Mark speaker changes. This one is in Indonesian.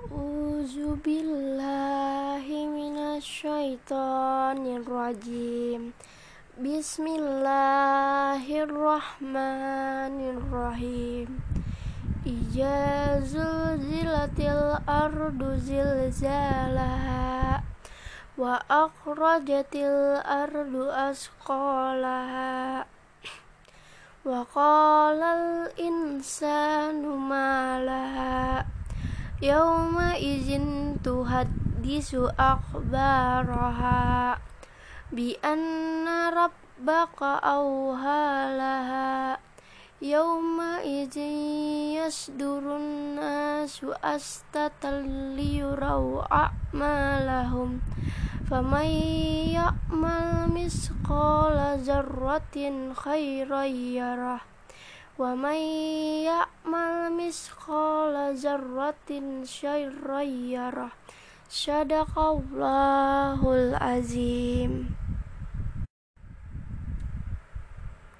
Speaker 1: A'udzu billahi minasyaitonir rajim. Bismillahirrahmanirrahim. Ija zulzilatil ardu zilzalaha wa akhrajatil ardu asqalaha wa qalal insanu malaha Yawma izin tuhaddisu akhbaraha. Bi anna rabbaka awhalaha Yawma izin yasdurun nasu astatan liyuraw a'malahum. Faman ya'mal misqala zarratin khairan yarah wa may ya'mal misqala zarratin syarran yarah. Sadaqallahul azim